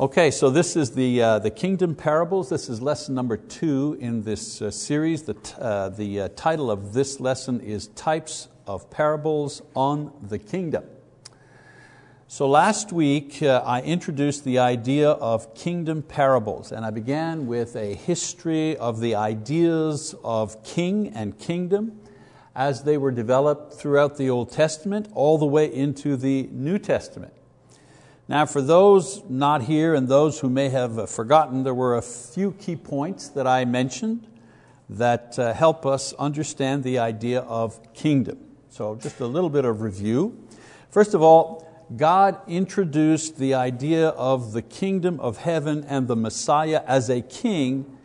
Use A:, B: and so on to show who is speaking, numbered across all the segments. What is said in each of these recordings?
A: Okay, so this is the, uh, the kingdom parables. This is lesson number two in this uh, series. The, t- uh, the uh, title of this lesson is Types of Parables on the Kingdom. So last week uh, I introduced the idea of kingdom parables, and I began with a history of the ideas of king and kingdom as they were developed throughout the Old Testament all the way into the New Testament. Now, for those not here and those who may have uh, forgotten, there were a few key points that I mentioned that uh, help us understand the idea of kingdom. So, just a little bit of review. First of all, God introduced the idea of the kingdom of heaven and the Messiah as a king.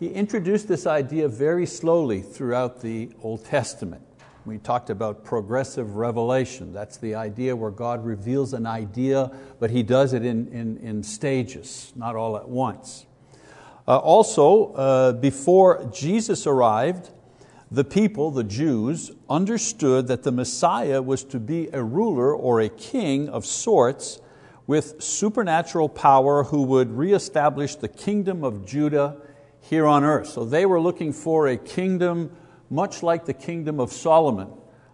A: He introduced this idea very slowly throughout the Old Testament. We talked about progressive revelation. That's the idea where God reveals an idea, but He does it in, in, in stages, not all at once. Uh, also, uh, before Jesus arrived, the people, the Jews, understood that the Messiah was to be a ruler or a king of sorts with supernatural power who would reestablish the kingdom of Judah here on earth. So they were looking for a kingdom much like the kingdom of Solomon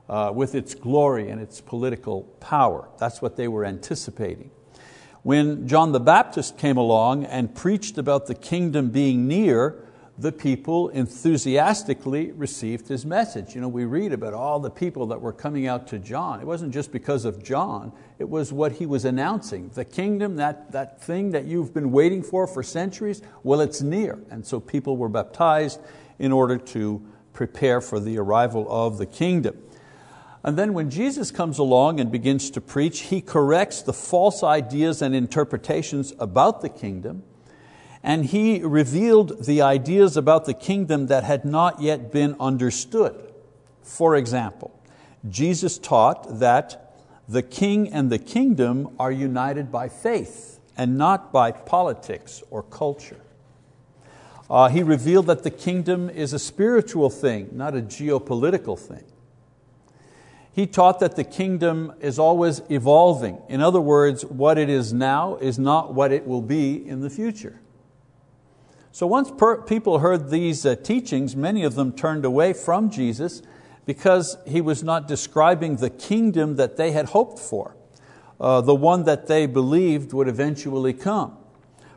A: uh, with its glory and its political power. That's what they were anticipating. When John the Baptist came along and preached about the kingdom being near, the people enthusiastically received his message. You know, we read about all the people that were coming out to John. It wasn't just because of John, it was what he was announcing. The kingdom, that, that thing that you've been waiting for for centuries, well, it's near. And so people were baptized in order to prepare for the arrival of the kingdom. And then when Jesus comes along and begins to preach, He corrects the false ideas and interpretations about the kingdom, and He revealed the ideas about the kingdom that had not yet been understood. For example, Jesus taught that the king and the kingdom are united by faith and not by politics or culture. Uh, he revealed that the kingdom is a spiritual thing, not a geopolitical thing. He taught that the kingdom is always evolving. In other words, what it is now is not what it will be in the future. So once per, people heard these uh, teachings, many of them turned away from Jesus because He was not describing the kingdom that they had hoped for, uh, the one that they believed would eventually come.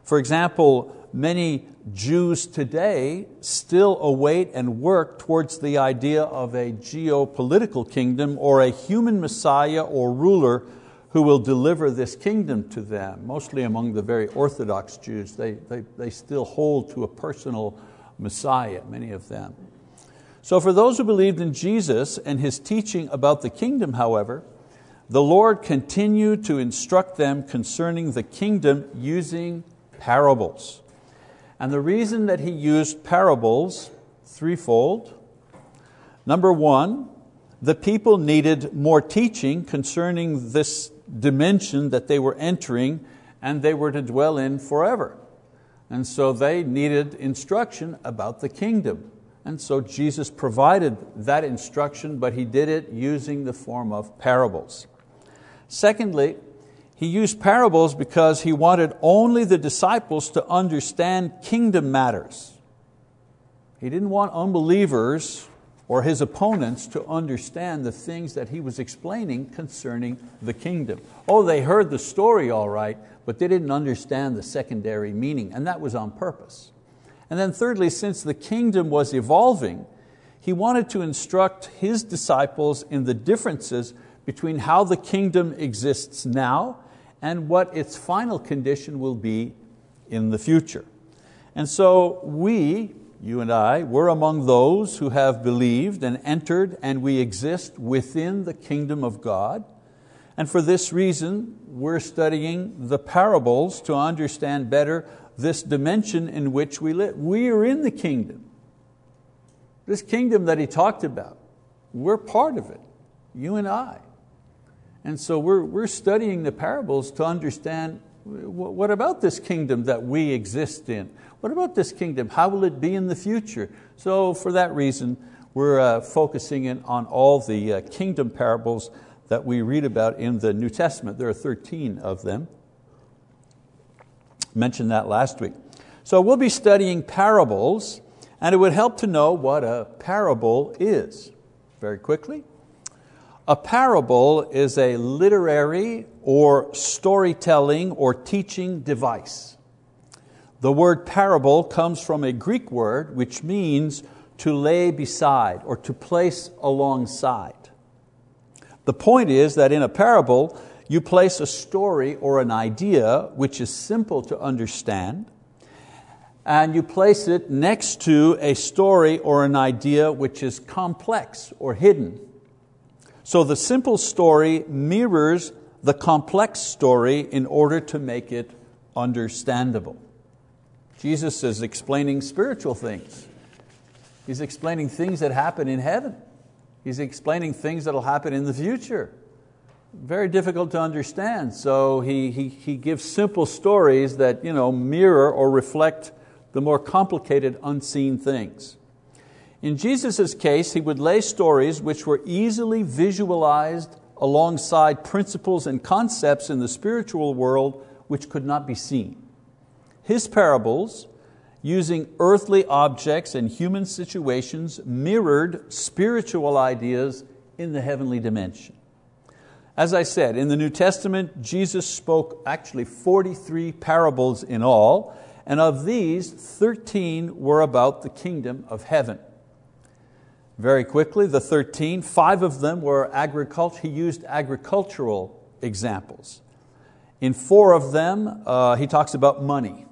A: For example, many Jews today still await and work towards the idea of a geopolitical kingdom or a human Messiah or ruler who will deliver this kingdom to them. Mostly among the very Orthodox Jews, they, they, they still hold to a personal Messiah, many of them. So for those who believed in Jesus and His teaching about the kingdom, however, the Lord continued to instruct them concerning the kingdom using parables. And the reason that he used parables, threefold. Number one, the people needed more teaching concerning this dimension that they were entering and they were to dwell in forever. And so they needed instruction about the kingdom. And so Jesus provided that instruction, but He did it using the form of parables. Secondly, he used parables because he wanted only the disciples to understand kingdom matters. He didn't want unbelievers or his opponents to understand the things that he was explaining concerning the kingdom. Oh, they heard the story all right, but they didn't understand the secondary meaning, and that was on purpose. And then, thirdly, since the kingdom was evolving, he wanted to instruct his disciples in the differences between how the kingdom exists now and what its final condition will be in the future. And so we, you and I, we're among those who have believed and entered and we exist within the kingdom of God. And for this reason, we're studying the parables to understand better this dimension in which we live. We are in the kingdom. This kingdom that he talked about, we're part of it, you and I. And so we're, we're studying the parables to understand what about this kingdom that we exist in? What about this kingdom? How will it be in the future? So for that reason, we're uh, focusing in on all the uh, kingdom parables that we read about in the New Testament. There are 13 of them. Mentioned that last week. So we'll be studying parables, and it would help to know what a parable is. Very quickly. A parable is a literary or storytelling or teaching device. The word parable comes from a Greek word which means to lay beside or to place alongside. The point is that in a parable, you place a story or an idea which is simple to understand, and you place it next to a story or an idea which is complex or hidden. So the simple story mirrors the complex story in order to make it understandable. Jesus is explaining spiritual things. He's explaining things that happen in heaven. He's explaining things that will happen in the future. Very difficult to understand, so he, he, he gives simple stories that you know, mirror or reflect the more complicated unseen things. In Jesus' case, he would lay stories which were easily visualized alongside principles and concepts in the spiritual world which could not be seen. His parables using earthly objects and human situations mirrored spiritual ideas in the heavenly dimension. As I said, in the New Testament, Jesus spoke actually 43 parables in all, and of these, 13 were about the kingdom of heaven. Very quickly, the 13, five of them were agriculture. He used agricultural examples. In four of them, uh, he talks about money.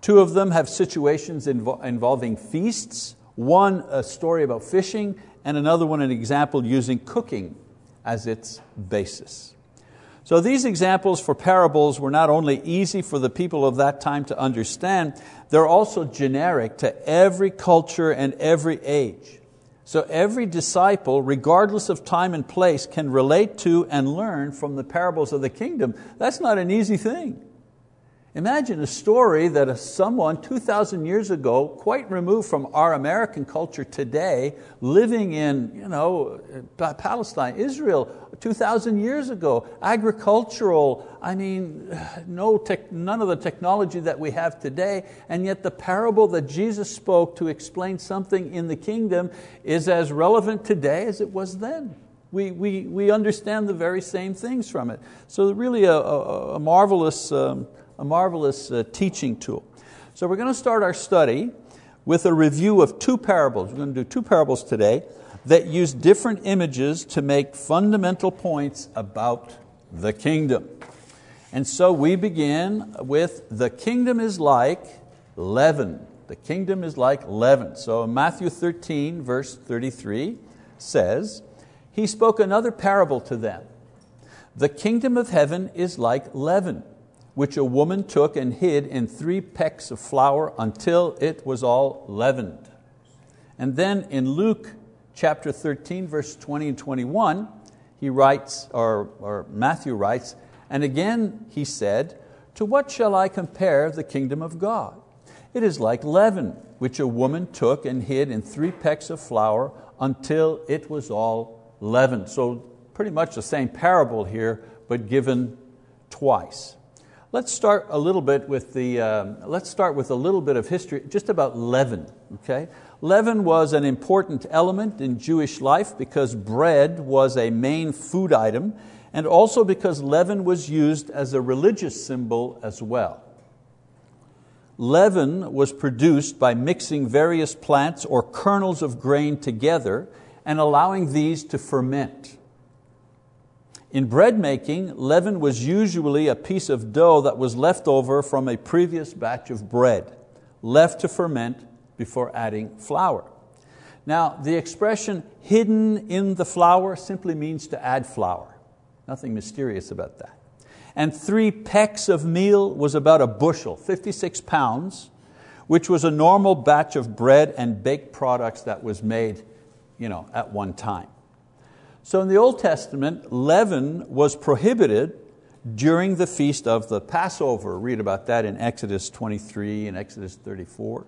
A: Two of them have situations invo involving feasts, one a story about fishing, and another one an example using cooking as its basis. So these examples for parables were not only easy for the people of that time to understand, they're also generic to every culture and every age. So every disciple, regardless of time and place, can relate to and learn from the parables of the kingdom. That's not an easy thing. Imagine a story that someone 2,000 years ago, quite removed from our American culture today, living in you know, Palestine, Israel, 2,000 years ago, agricultural, I mean, no tech, none of the technology that we have today, and yet the parable that Jesus spoke to explain something in the kingdom is as relevant today as it was then. We, we, we understand the very same things from it. So really a, a, a marvelous um, a marvelous uh, teaching tool. So we're going to start our study with a review of two parables. We're going to do two parables today that use different images to make fundamental points about the kingdom. And so we begin with the kingdom is like leaven. The kingdom is like leaven. So Matthew 13, verse 33 says, He spoke another parable to them. The kingdom of heaven is like leaven which a woman took and hid in three pecks of flour until it was all leavened. And then in Luke chapter 13, verse 20 and 21, he writes, or, or Matthew writes, and again he said, To what shall I compare the kingdom of God? It is like leaven, which a woman took and hid in three pecks of flour until it was all leavened. So pretty much the same parable here, but given twice. Let's start a little bit with the, um, let's start with a little bit of history, just about leaven. Okay? Leaven was an important element in Jewish life because bread was a main food item and also because leaven was used as a religious symbol as well. Leaven was produced by mixing various plants or kernels of grain together and allowing these to ferment. In bread making, leaven was usually a piece of dough that was left over from a previous batch of bread, left to ferment before adding flour. Now, the expression hidden in the flour simply means to add flour. Nothing mysterious about that. And three pecks of meal was about a bushel, 56 pounds, which was a normal batch of bread and baked products that was made you know, at one time. So in the Old Testament, leaven was prohibited during the feast of the Passover. Read about that in Exodus 23 and Exodus 34.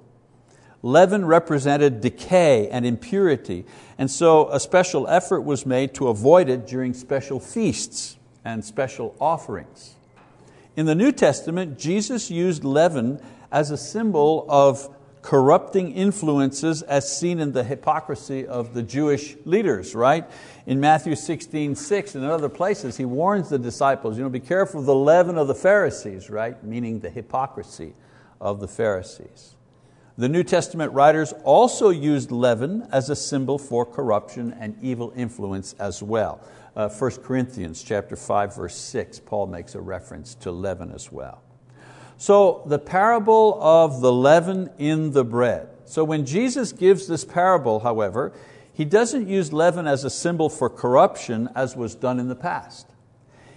A: Leaven represented decay and impurity, and so a special effort was made to avoid it during special feasts and special offerings. In the New Testament, Jesus used leaven as a symbol of corrupting influences as seen in the hypocrisy of the Jewish leaders, right? In Matthew 16, 6 and in other places, He warns the disciples, you know, be careful of the leaven of the Pharisees, right? Meaning the hypocrisy of the Pharisees. The New Testament writers also used leaven as a symbol for corruption and evil influence as well. Uh, 1 Corinthians chapter 5, verse 6, Paul makes a reference to leaven as well. So the parable of the leaven in the bread. So when Jesus gives this parable, however, He doesn't use leaven as a symbol for corruption as was done in the past.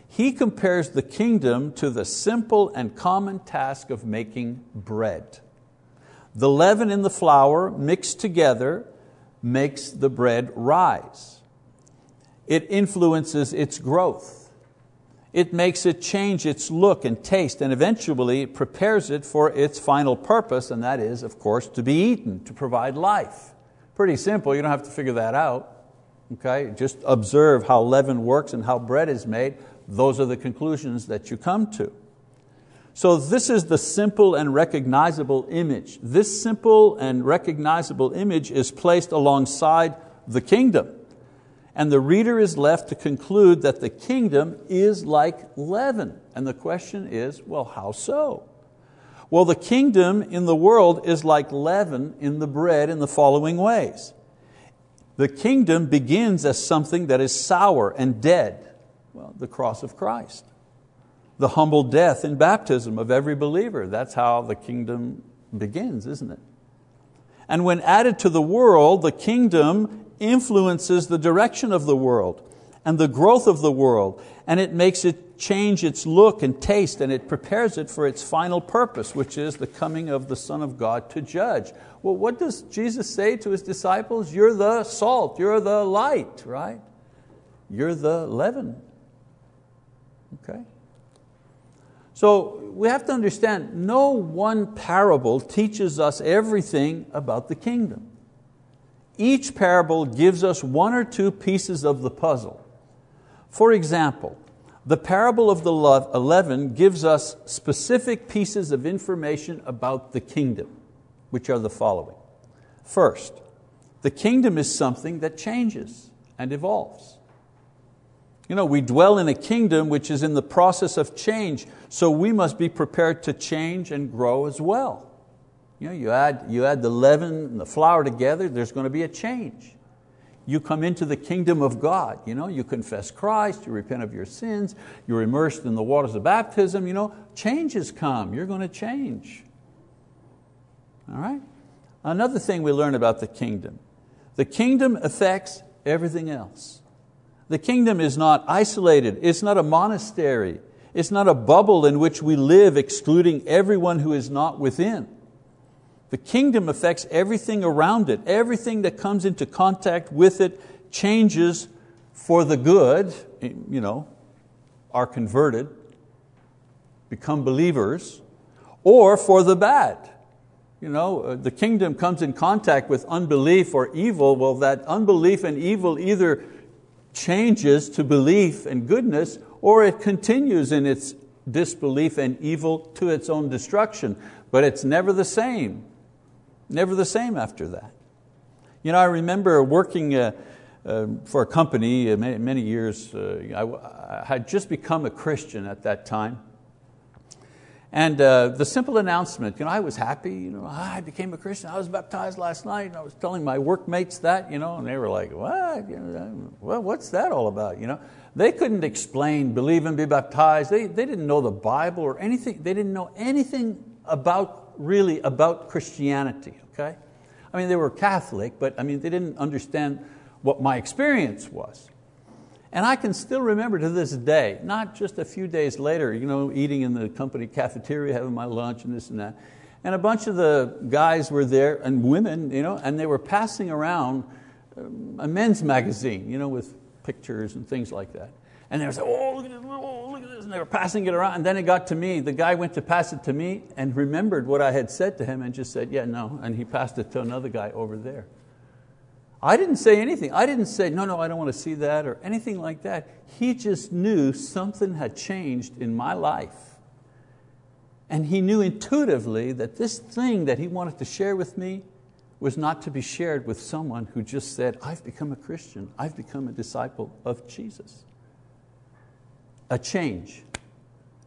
A: He compares the kingdom to the simple and common task of making bread. The leaven in the flour mixed together makes the bread rise. It influences its growth it makes it change its look and taste, and eventually it prepares it for its final purpose, and that is, of course, to be eaten, to provide life. Pretty simple, you don't have to figure that out. Okay? Just observe how leaven works and how bread is made. Those are the conclusions that you come to. So this is the simple and recognizable image. This simple and recognizable image is placed alongside the kingdom and the reader is left to conclude that the kingdom is like leaven. And the question is, well, how so? Well, the kingdom in the world is like leaven in the bread in the following ways. The kingdom begins as something that is sour and dead. Well, the cross of Christ. The humble death in baptism of every believer. That's how the kingdom begins, isn't it? And when added to the world, the kingdom influences the direction of the world and the growth of the world, and it makes it change its look and taste, and it prepares it for its final purpose, which is the coming of the Son of God to judge. Well, what does Jesus say to His disciples? You're the salt, you're the light, right? You're the leaven. Okay? So we have to understand, no one parable teaches us everything about the kingdom. Each parable gives us one or two pieces of the puzzle. For example, the parable of the leaven gives us specific pieces of information about the kingdom, which are the following. First, the kingdom is something that changes and evolves. You know, we dwell in a kingdom which is in the process of change, so we must be prepared to change and grow as well. You, know, you, add, you add the leaven and the flour together, there's going to be a change. You come into the kingdom of God, you, know, you confess Christ, you repent of your sins, you're immersed in the waters of baptism, you know, changes come, you're going to change. All right? Another thing we learn about the kingdom the kingdom affects everything else. The kingdom is not isolated, it's not a monastery, it's not a bubble in which we live excluding everyone who is not within. The kingdom affects everything around it. Everything that comes into contact with it changes for the good, you know, are converted, become believers, or for the bad. You know, uh, the kingdom comes in contact with unbelief or evil, well that unbelief and evil either changes to belief and goodness or it continues in its disbelief and evil to its own destruction. But it's never the same. Never the same after that. You know, I remember working uh, uh, for a company uh, many, many years. Uh, I, had just become a Christian at that time. And uh, the simple announcement, you know, I was happy, you know, I became a Christian, I was baptized last night, and I was telling my workmates that, you know, and they were like, what? You know, well, what's that all about? You know? They couldn't explain, believe and be baptized. They, they didn't know the Bible or anything. They didn't know anything about, really, about Christianity okay? I mean, they were Catholic, but I mean, they didn't understand what my experience was. And I can still remember to this day, not just a few days later, you know, eating in the company cafeteria, having my lunch and this and that. And a bunch of the guys were there, and women, you know, and they were passing around um, a men's magazine, you know, with pictures and things like that. And they were saying, oh, look at this, oh, look at this, and they were passing it around. And then it got to me. The guy went to pass it to me and remembered what I had said to him and just said, yeah, no. And he passed it to another guy over there. I didn't say anything. I didn't say, no, no, I don't want to see that or anything like that. He just knew something had changed in my life. And he knew intuitively that this thing that he wanted to share with me was not to be shared with someone who just said, I've become a Christian, I've become a disciple of Jesus. A change,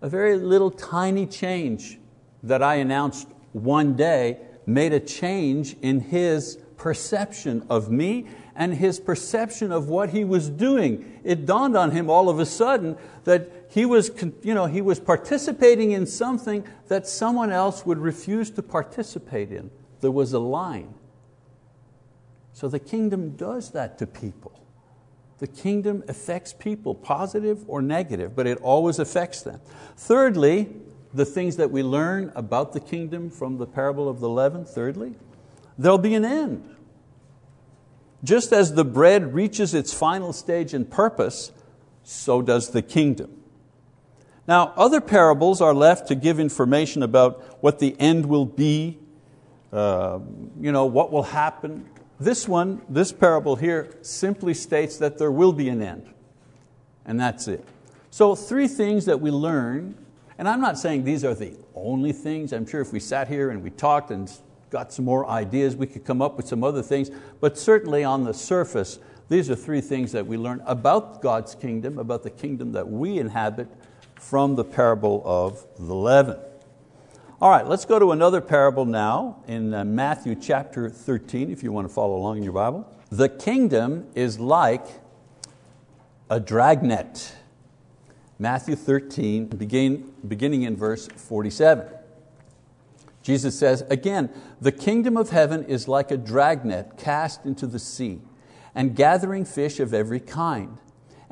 A: a very little tiny change that I announced one day made a change in his perception of me and his perception of what he was doing. It dawned on him all of a sudden that he was, you know, he was participating in something that someone else would refuse to participate in. There was a line. So the kingdom does that to people. The kingdom affects people, positive or negative, but it always affects them. Thirdly, the things that we learn about the kingdom from the parable of the leaven, thirdly, there'll be an end. Just as the bread reaches its final stage and purpose, so does the kingdom. Now, other parables are left to give information about what the end will be, uh, you know, what will happen. This one, this parable here, simply states that there will be an end, and that's it. So, three things that we learn, and I'm not saying these are the only things. I'm sure if we sat here and we talked and got some more ideas, we could come up with some other things, but certainly on the surface, these are three things that we learn about God's kingdom, about the kingdom that we inhabit from the parable of the leaven. All right, let's go to another parable now in uh, Matthew chapter 13, if you want to follow along in your Bible. The kingdom is like a dragnet. Matthew 13, begin, beginning in verse 47. Jesus says, again, the kingdom of heaven is like a dragnet cast into the sea and gathering fish of every kind.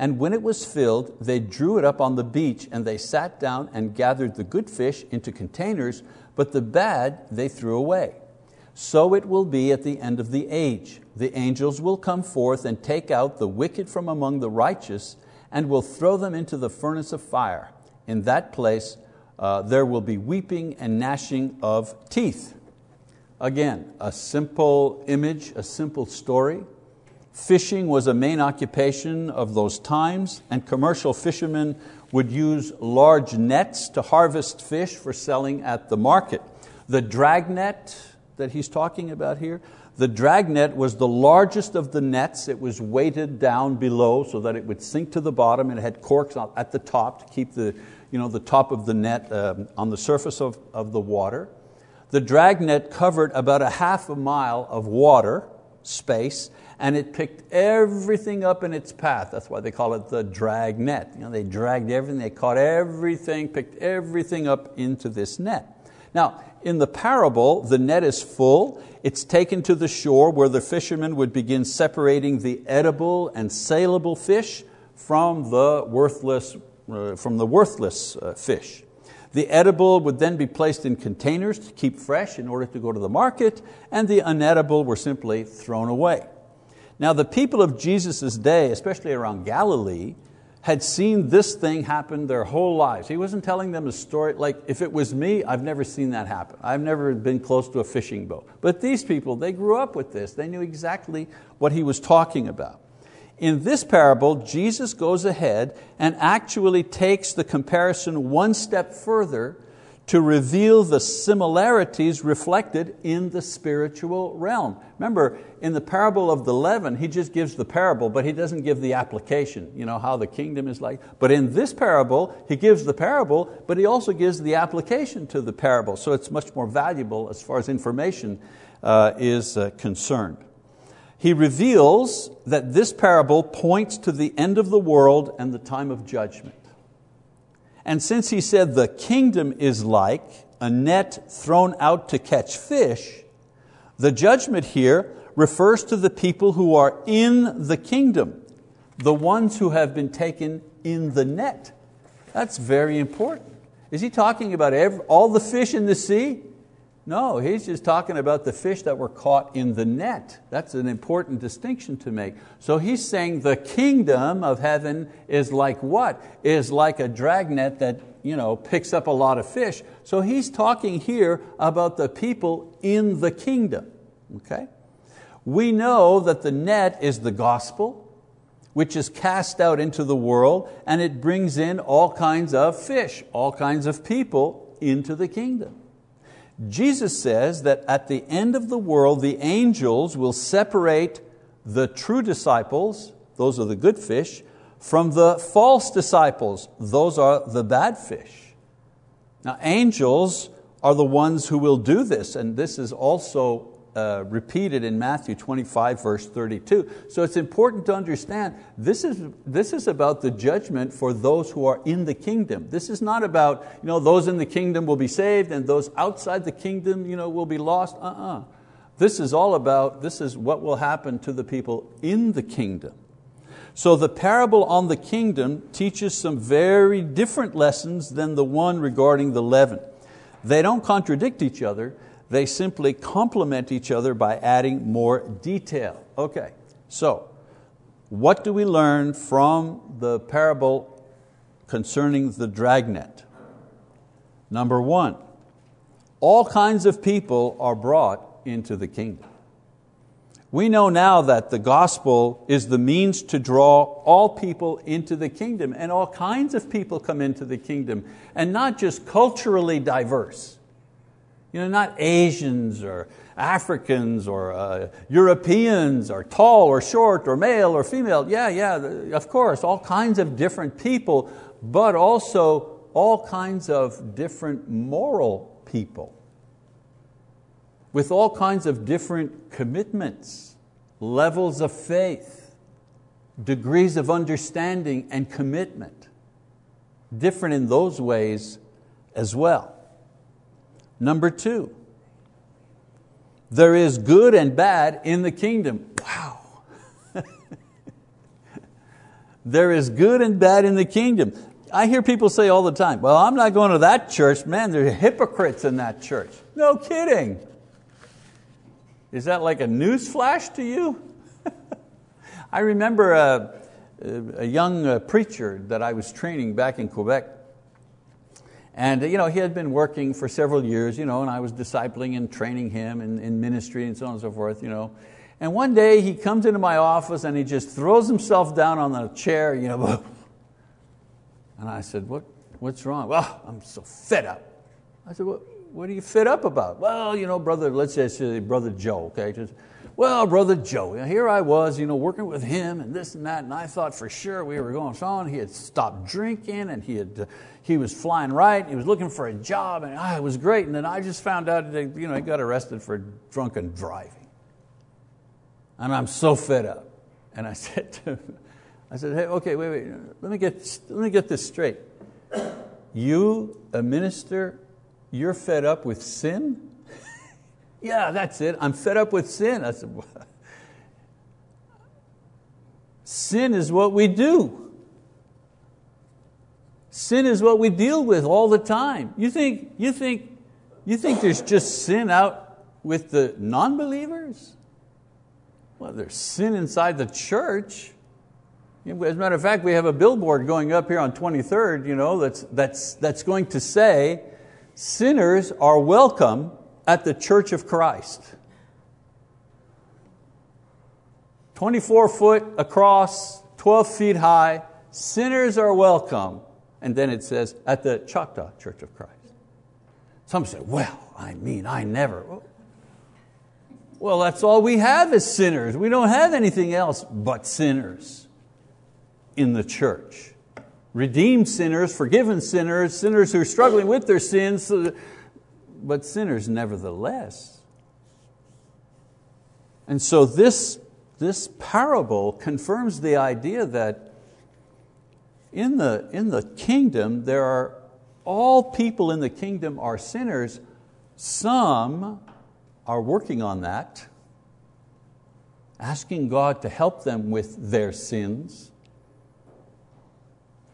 A: And when it was filled, they drew it up on the beach and they sat down and gathered the good fish into containers, but the bad they threw away. So it will be at the end of the age. The angels will come forth and take out the wicked from among the righteous and will throw them into the furnace of fire. In that place uh, there will be weeping and gnashing of teeth. Again, a simple image, a simple story. Fishing was a main occupation of those times, and commercial fishermen would use large nets to harvest fish for selling at the market. The dragnet that he's talking about here, the dragnet was the largest of the nets. It was weighted down below so that it would sink to the bottom and it had corks at the top to keep the, you know, the top of the net um, on the surface of, of the water. The dragnet covered about a half a mile of water space and it picked everything up in its path. That's why they call it the drag net. You know, they dragged everything, they caught everything, picked everything up into this net. Now, in the parable, the net is full. It's taken to the shore where the fishermen would begin separating the edible and saleable fish from the worthless uh, from the worthless uh, fish. The edible would then be placed in containers to keep fresh in order to go to the market, and the unedible were simply thrown away. Now, the people of Jesus' day, especially around Galilee, had seen this thing happen their whole lives. He wasn't telling them a story, like if it was me, I've never seen that happen. I've never been close to a fishing boat. But these people, they grew up with this. They knew exactly what he was talking about. In this parable, Jesus goes ahead and actually takes the comparison one step further to reveal the similarities reflected in the spiritual realm. Remember, in the parable of the leaven, he just gives the parable, but he doesn't give the application, you know, how the kingdom is like. But in this parable, he gives the parable, but he also gives the application to the parable. So it's much more valuable as far as information uh, is uh, concerned he reveals that this parable points to the end of the world and the time of judgment. And since he said the kingdom is like a net thrown out to catch fish, the judgment here refers to the people who are in the kingdom, the ones who have been taken in the net. That's very important. Is he talking about every, all the fish in the sea? No, he's just talking about the fish that were caught in the net. That's an important distinction to make. So he's saying the kingdom of heaven is like what? Is like a dragnet that you know, picks up a lot of fish. So he's talking here about the people in the kingdom. Okay? We know that the net is the gospel, which is cast out into the world, and it brings in all kinds of fish, all kinds of people into the kingdom. Jesus says that at the end of the world, the angels will separate the true disciples, those are the good fish, from the false disciples, those are the bad fish. Now, angels are the ones who will do this, and this is also uh, repeated in Matthew 25, verse 32. So it's important to understand this is, this is about the judgment for those who are in the kingdom. This is not about you know, those in the kingdom will be saved and those outside the kingdom you know, will be lost. Uh-uh. This is all about, this is what will happen to the people in the kingdom. So the parable on the kingdom teaches some very different lessons than the one regarding the leaven. They don't contradict each other, they simply complement each other by adding more detail. Okay, so what do we learn from the parable concerning the dragnet? Number one, all kinds of people are brought into the kingdom. We know now that the gospel is the means to draw all people into the kingdom, and all kinds of people come into the kingdom, and not just culturally diverse. You know, not Asians or Africans or uh, Europeans or tall or short or male or female. Yeah, yeah, of course, all kinds of different people, but also all kinds of different moral people with all kinds of different commitments, levels of faith, degrees of understanding and commitment. Different in those ways as well. Number two, there is good and bad in the kingdom. Wow. there is good and bad in the kingdom. I hear people say all the time, well, I'm not going to that church. Man, there are hypocrites in that church. No kidding. Is that like a news flash to you? I remember a, a young uh, preacher that I was training back in Quebec and you know, he had been working for several years, you know, and I was discipling and training him in, in ministry and so on and so forth. You know. And one day he comes into my office and he just throws himself down on the chair. You know, and I said, what, what's wrong? Well, I'm so fed up. I said, what, what are you fed up about? Well, you know, brother, let's say brother Joe, okay? Just, well, brother Joe, here I was, you know, working with him and this and that, and I thought for sure we were going on. He had stopped drinking and he had he was flying right, he was looking for a job, and ah, it was great. And then I just found out that you know, he got arrested for drunken driving. And I'm so fed up. And I said to him, I said, hey, okay, wait, wait, let me get, let me get this straight. You, a minister, you're fed up with sin? Yeah, that's it. I'm fed up with sin. I said, what? sin is what we do. Sin is what we deal with all the time. You think, you think, you think there's just sin out with the non-believers? Well, there's sin inside the church. As a matter of fact, we have a billboard going up here on 23rd you know, that's, that's, that's going to say, sinners are welcome at the church of Christ. 24 foot across, 12 feet high, sinners are welcome and then it says, at the Choctaw Church of Christ. Some say, well, I mean, I never. Well, that's all we have is sinners. We don't have anything else but sinners in the church. Redeemed sinners, forgiven sinners, sinners who are struggling with their sins, but sinners nevertheless. And so this, this parable confirms the idea that in the, in the kingdom, there are all people in the kingdom are sinners. Some are working on that, asking God to help them with their sins,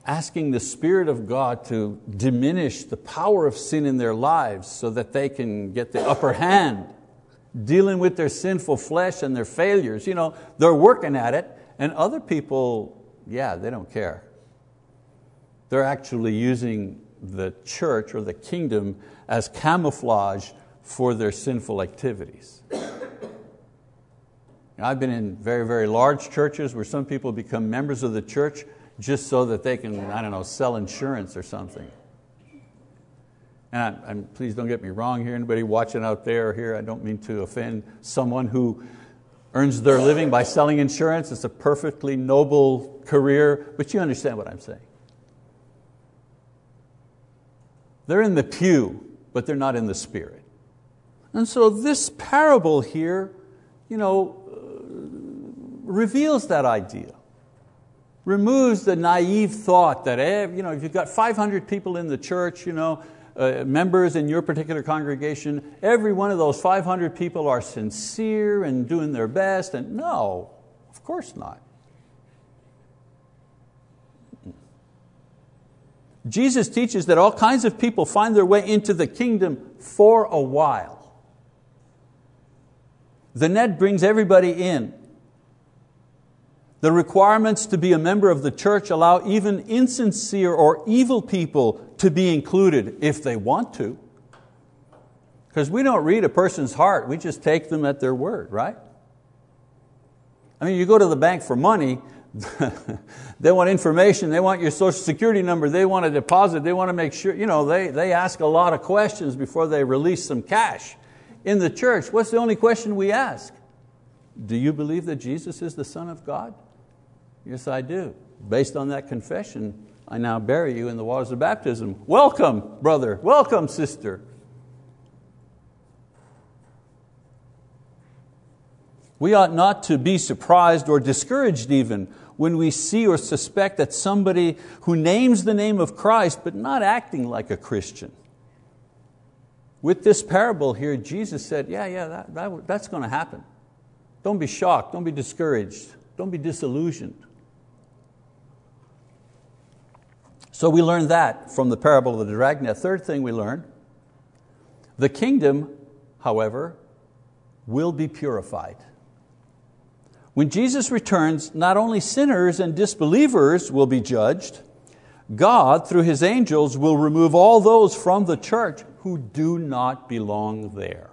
A: asking the Spirit of God to diminish the power of sin in their lives so that they can get the upper hand, dealing with their sinful flesh and their failures. You know, they're working at it, and other people, yeah, they don't care. They're actually using the church or the kingdom as camouflage for their sinful activities. I've been in very, very large churches where some people become members of the church just so that they can, I don't know, sell insurance or something. and, I, please don't get me wrong here, anybody watching out there or here, I don't mean to offend someone who earns their living by selling insurance. It's a perfectly noble career, but you understand what I'm saying. They're in the pew, but they're not in the spirit. And so this parable here you know, uh, reveals that idea removes the naive thought that you know, if you've got 500 people in the church, you know, uh, members in your particular congregation, every one of those 500 people are sincere and doing their best. And no, of course not. Jesus teaches that all kinds of people find their way into the kingdom for a while. The net brings everybody in. The requirements to be a member of the church allow even insincere or evil people to be included if they want to. Because we don't read a person's heart, we just take them at their word, right? I mean, you go to the bank for money, they want information, they want your social security number, they want a deposit, they want to make sure, you know, they, they ask a lot of questions before they release some cash. In the church, what's the only question we ask? Do you believe that Jesus is the Son of God? Yes, I do. Based on that confession, I now bury you in the waters of baptism. Welcome, brother. Welcome, sister. We ought not to be surprised or discouraged even when we see or suspect that somebody who names the name of Christ but not acting like a Christian. With this parable here, Jesus said, yeah, yeah, that, that, that's going to happen. Don't be shocked, don't be discouraged, don't be disillusioned. So we learned that from the parable of the dragnet. Third thing we learned, the kingdom, however, will be purified. When Jesus returns, not only sinners and disbelievers will be judged, God, through His angels, will remove all those from the church who do not belong there.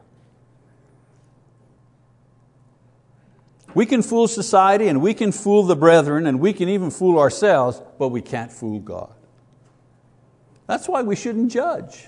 A: We can fool society and we can fool the brethren and we can even fool ourselves, but we can't fool God. That's why we shouldn't judge.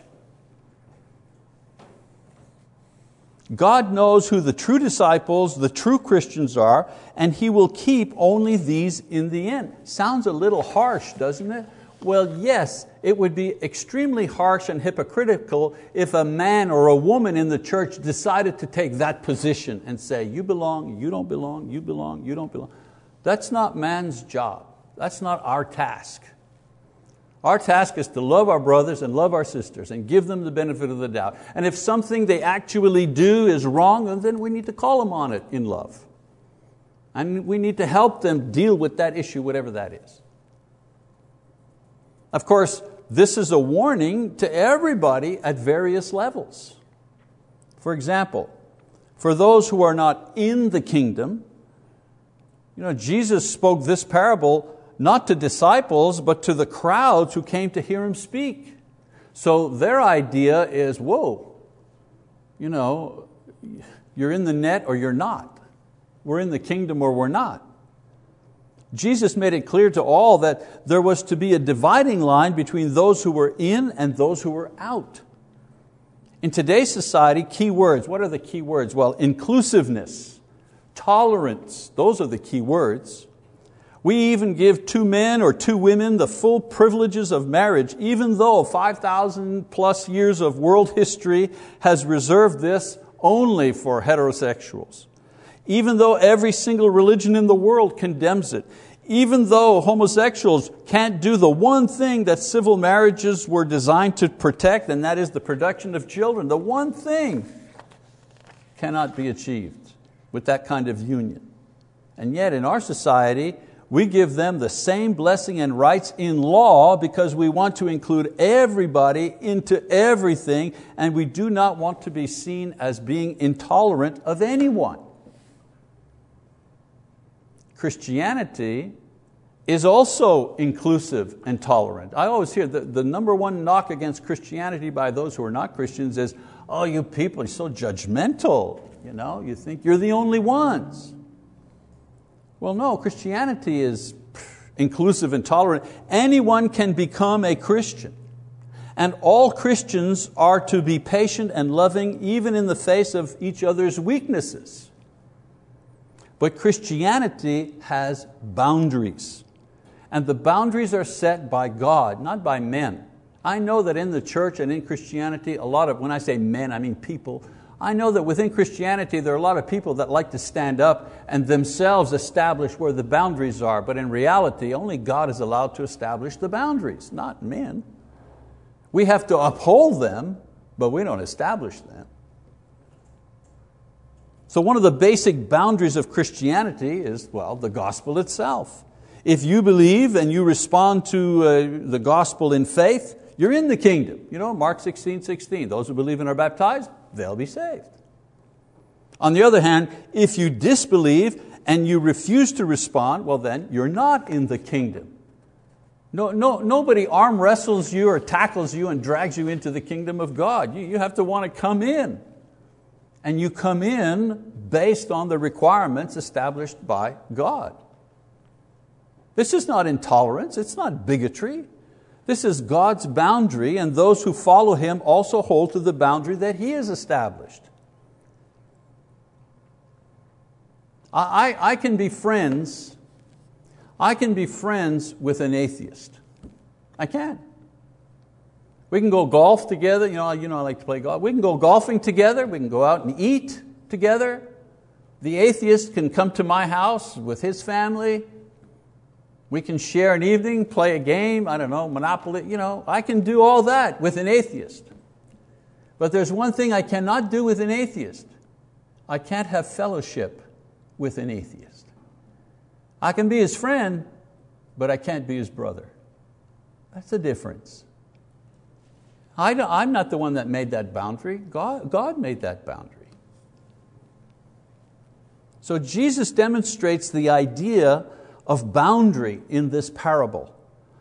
A: God knows who the true disciples, the true Christians are, and He will keep only these in the end. Sounds a little harsh, doesn't it? Well, yes, it would be extremely harsh and hypocritical if a man or a woman in the church decided to take that position and say, You belong, you don't belong, you belong, you don't belong. That's not man's job. That's not our task. Our task is to love our brothers and love our sisters and give them the benefit of the doubt. And if something they actually do is wrong, then we need to call them on it in love. And we need to help them deal with that issue, whatever that is. Of course, this is a warning to everybody at various levels. For example, for those who are not in the kingdom, you know, Jesus spoke this parable not to disciples, but to the crowds who came to hear him speak. So their idea is, whoa, you know, you're in the net or you're not. We're in the kingdom or we're not. Jesus made it clear to all that there was to be a dividing line between those who were in and those who were out. In today's society, key words, what are the key words? Well, inclusiveness, tolerance, those are the key words. We even give two men or two women the full privileges of marriage, even though 5,000 plus years of world history has reserved this only for heterosexuals. Even though every single religion in the world condemns it, even though homosexuals can't do the one thing that civil marriages were designed to protect, and that is the production of children, the one thing cannot be achieved with that kind of union. And yet in our society, we give them the same blessing and rights in law because we want to include everybody into everything and we do not want to be seen as being intolerant of anyone. Christianity is also inclusive and tolerant. I always hear the, the number one knock against Christianity by those who are not Christians is, oh, you people are so judgmental. You, know, you think you're the only ones. Well, no, Christianity is inclusive and tolerant. Anyone can become a Christian. And all Christians are to be patient and loving even in the face of each other's weaknesses. But Christianity has boundaries. And the boundaries are set by God, not by men. I know that in the church and in Christianity, a lot of, when I say men, I mean people, I know that within Christianity there are a lot of people that like to stand up and themselves establish where the boundaries are, but in reality, only God is allowed to establish the boundaries, not men. We have to uphold them, but we don't establish them. So, one of the basic boundaries of Christianity is, well, the gospel itself. If you believe and you respond to uh, the gospel in faith, you're in the kingdom. You know, Mark 16, 16. Those who believe and are baptized, they'll be saved. On the other hand, if you disbelieve and you refuse to respond, well, then you're not in the kingdom. No, no, nobody arm wrestles you or tackles you and drags you into the kingdom of God. You, you have to want to come in. And you come in based on the requirements established by God. This is not intolerance, it's not bigotry. This is God's boundary, and those who follow Him also hold to the boundary that He has established. I, I, I can be friends I can be friends with an atheist. I can. We can go golf together. You know, you know I like to play golf. We can go golfing together. We can go out and eat together. The atheist can come to my house with his family. We can share an evening, play a game, I don't know, Monopoly. You know, I can do all that with an atheist. But there's one thing I cannot do with an atheist. I can't have fellowship with an atheist. I can be his friend, but I can't be his brother. That's the difference. I am not the one that made that boundary. God, God made that boundary. So Jesus demonstrates the idea of boundary in this parable.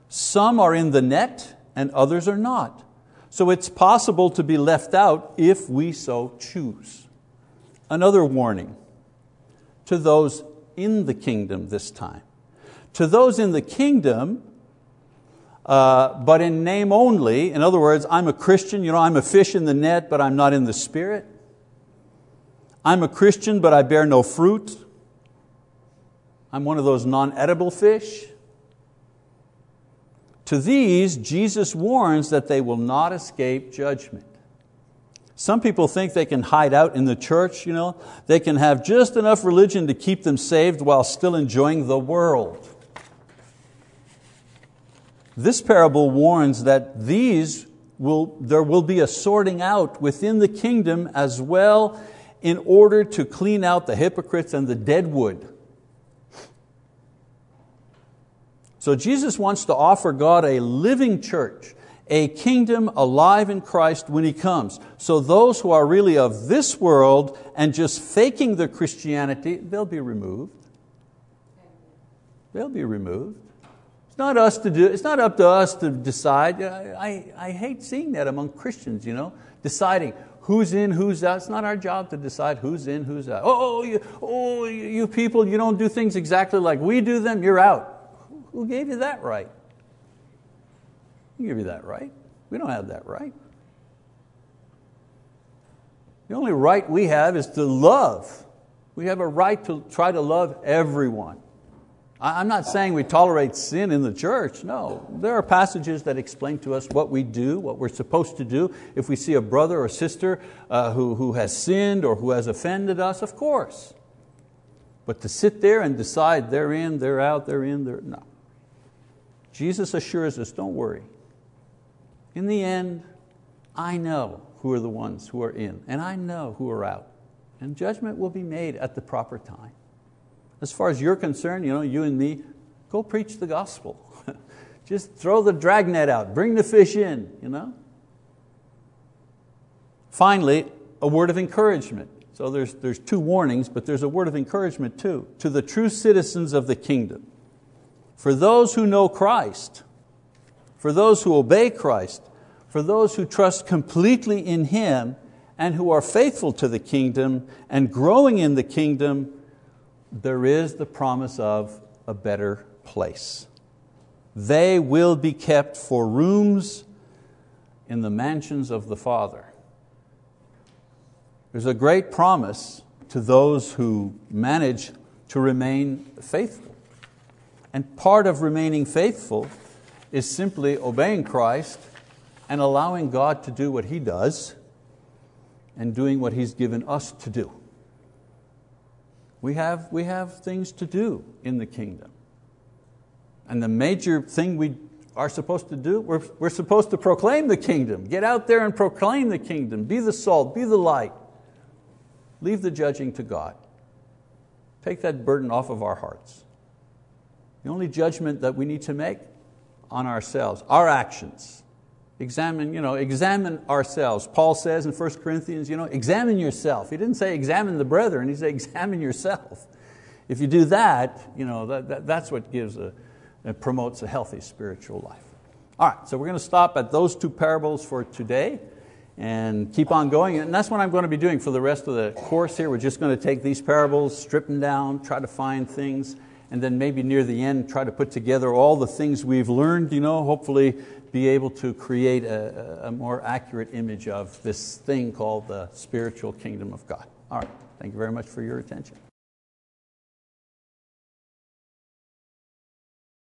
A: Some are in the net and others are not. So it's possible to be left out if we so choose. Another warning to those in the kingdom this time. To those in the kingdom, uh, but in name only, in other words, I'm a Christian, you know, I'm a fish in the net, but I'm not in the spirit. I'm a Christian, but I bear no fruit. I'm one of those non edible fish. To these, Jesus warns that they will not escape judgment. Some people think they can hide out in the church, you know? they can have just enough religion to keep them saved while still enjoying the world. This parable warns that these will, there will be a sorting out within the kingdom as well in order to clean out the hypocrites and the deadwood. So Jesus wants to offer God a living church a kingdom alive in Christ when He comes. So those who are really of this world and just faking their Christianity, they'll be removed. They'll be removed. It's not, us to do, it's not up to us to decide. I, I, hate seeing that among Christians, you know, deciding who's in, who's out. It's not our job to decide who's in, who's out. Oh, oh you, oh, you people, you don't do things exactly like we do them, you're out. Who gave you that right? give you that right. We don't have that right. The only right we have is to love. We have a right to try to love everyone. I'm not saying we tolerate sin in the church, no. There are passages that explain to us what we do, what we're supposed to do. If we see a brother or sister uh, who, who has sinned or who has offended us, of course. But to sit there and decide they're in, they're out, they're in, they're, no. Jesus assures us, don't worry. In the end, I know who are the ones who are in, and I know who are out. And judgment will be made at the proper time. As far as you're concerned, you, know, you and me, go preach the gospel. Just throw the dragnet out, bring the fish in. You know? Finally, a word of encouragement. So there's, there's two warnings, but there's a word of encouragement too. To the true citizens of the kingdom. For those who know Christ, for those who obey Christ, for those who trust completely in Him and who are faithful to the kingdom and growing in the kingdom, there is the promise of a better place. They will be kept for rooms in the mansions of the Father. There's a great promise to those who manage to remain faithful. And part of remaining faithful is simply obeying Christ and allowing God to do what He does and doing what He's given us to do. We have, we have things to do in the kingdom. And the major thing we are supposed to do, we're, we're supposed to proclaim the kingdom. Get out there and proclaim the kingdom. Be the salt, be the light. Leave the judging to God. Take that burden off of our hearts. The only judgment that we need to make on ourselves, our actions. Examine, you know, examine ourselves. Paul says in 1 Corinthians, you know, examine yourself. He didn't say examine the brethren, he said examine yourself. If you do that, you know, that, that that's what gives a, promotes a healthy spiritual life. All right, so we're going to stop at those two parables for today and keep on going. And that's what I'm going to be doing for the rest of the course here. We're just going to take these parables, strip them down, try to find things, and then maybe near the end try to put together all the things we've learned, you know, hopefully be able to create a, a more accurate image of this thing called the spiritual kingdom of God. All right, thank you very much for your attention.